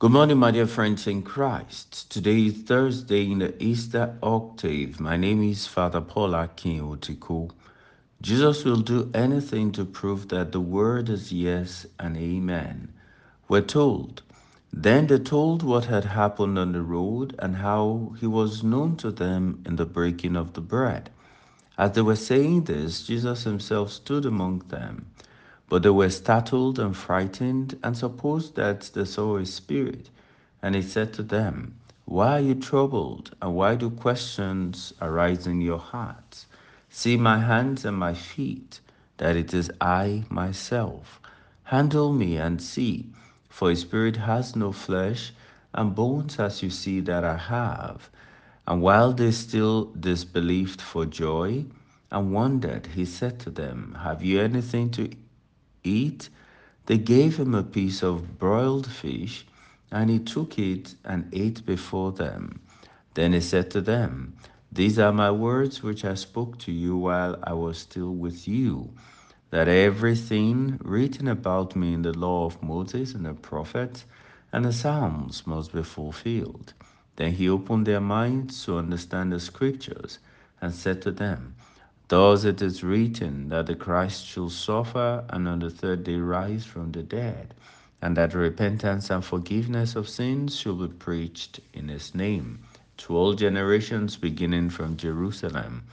Good morning, my dear friends in Christ. Today is Thursday in the Easter octave. My name is Father Paul Akin Otiko. Jesus will do anything to prove that the word is yes and amen. We're told. Then they told what had happened on the road and how he was known to them in the breaking of the bread. As they were saying this, Jesus himself stood among them. But they were startled and frightened and supposed that they saw a spirit. And he said to them, Why are you troubled? And why do questions arise in your hearts? See my hands and my feet, that it is I myself. Handle me and see, for a spirit has no flesh and bones as you see that I have. And while they still disbelieved for joy and wondered, he said to them, Have you anything to eat? They gave him a piece of broiled fish, and he took it and ate before them. Then he said to them, These are my words which I spoke to you while I was still with you, that everything written about me in the law of Moses and the prophets and the Psalms must be fulfilled. Then he opened their minds to understand the scriptures and said to them, Thus it is written that the Christ shall suffer and on the third day rise from the dead, and that repentance and forgiveness of sins shall be preached in his name to all generations beginning from Jerusalem.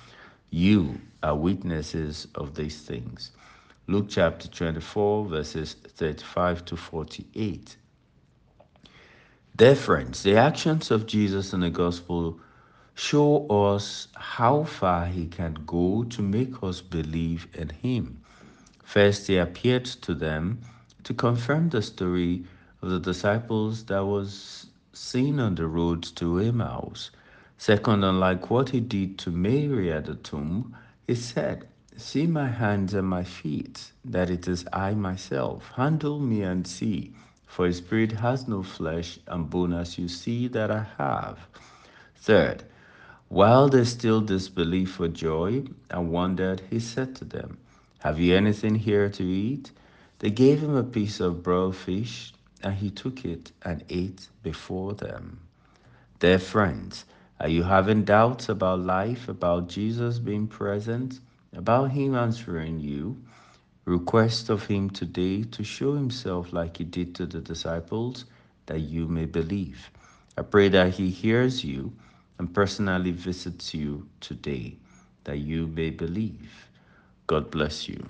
You are witnesses of these things. Luke chapter 24, verses 35 to 48. Dear friends, the actions of Jesus in the gospel show us how far he can go to make us believe in him. First, he appeared to them to confirm the story of the disciples that was seen on the road to Emmaus. Second, unlike what he did to Mary at the tomb, he said, See my hands and my feet, that it is I myself. Handle me and see, for a spirit has no flesh and bone as you see that I have. Third, while they still disbelieved for joy and wondered, he said to them, Have you anything here to eat? They gave him a piece of broiled fish, and he took it and ate before them. Dear friends, are you having doubts about life, about Jesus being present, about him answering you? Request of him today to show himself like he did to the disciples, that you may believe. I pray that he hears you and personally visits you today that you may believe. God bless you.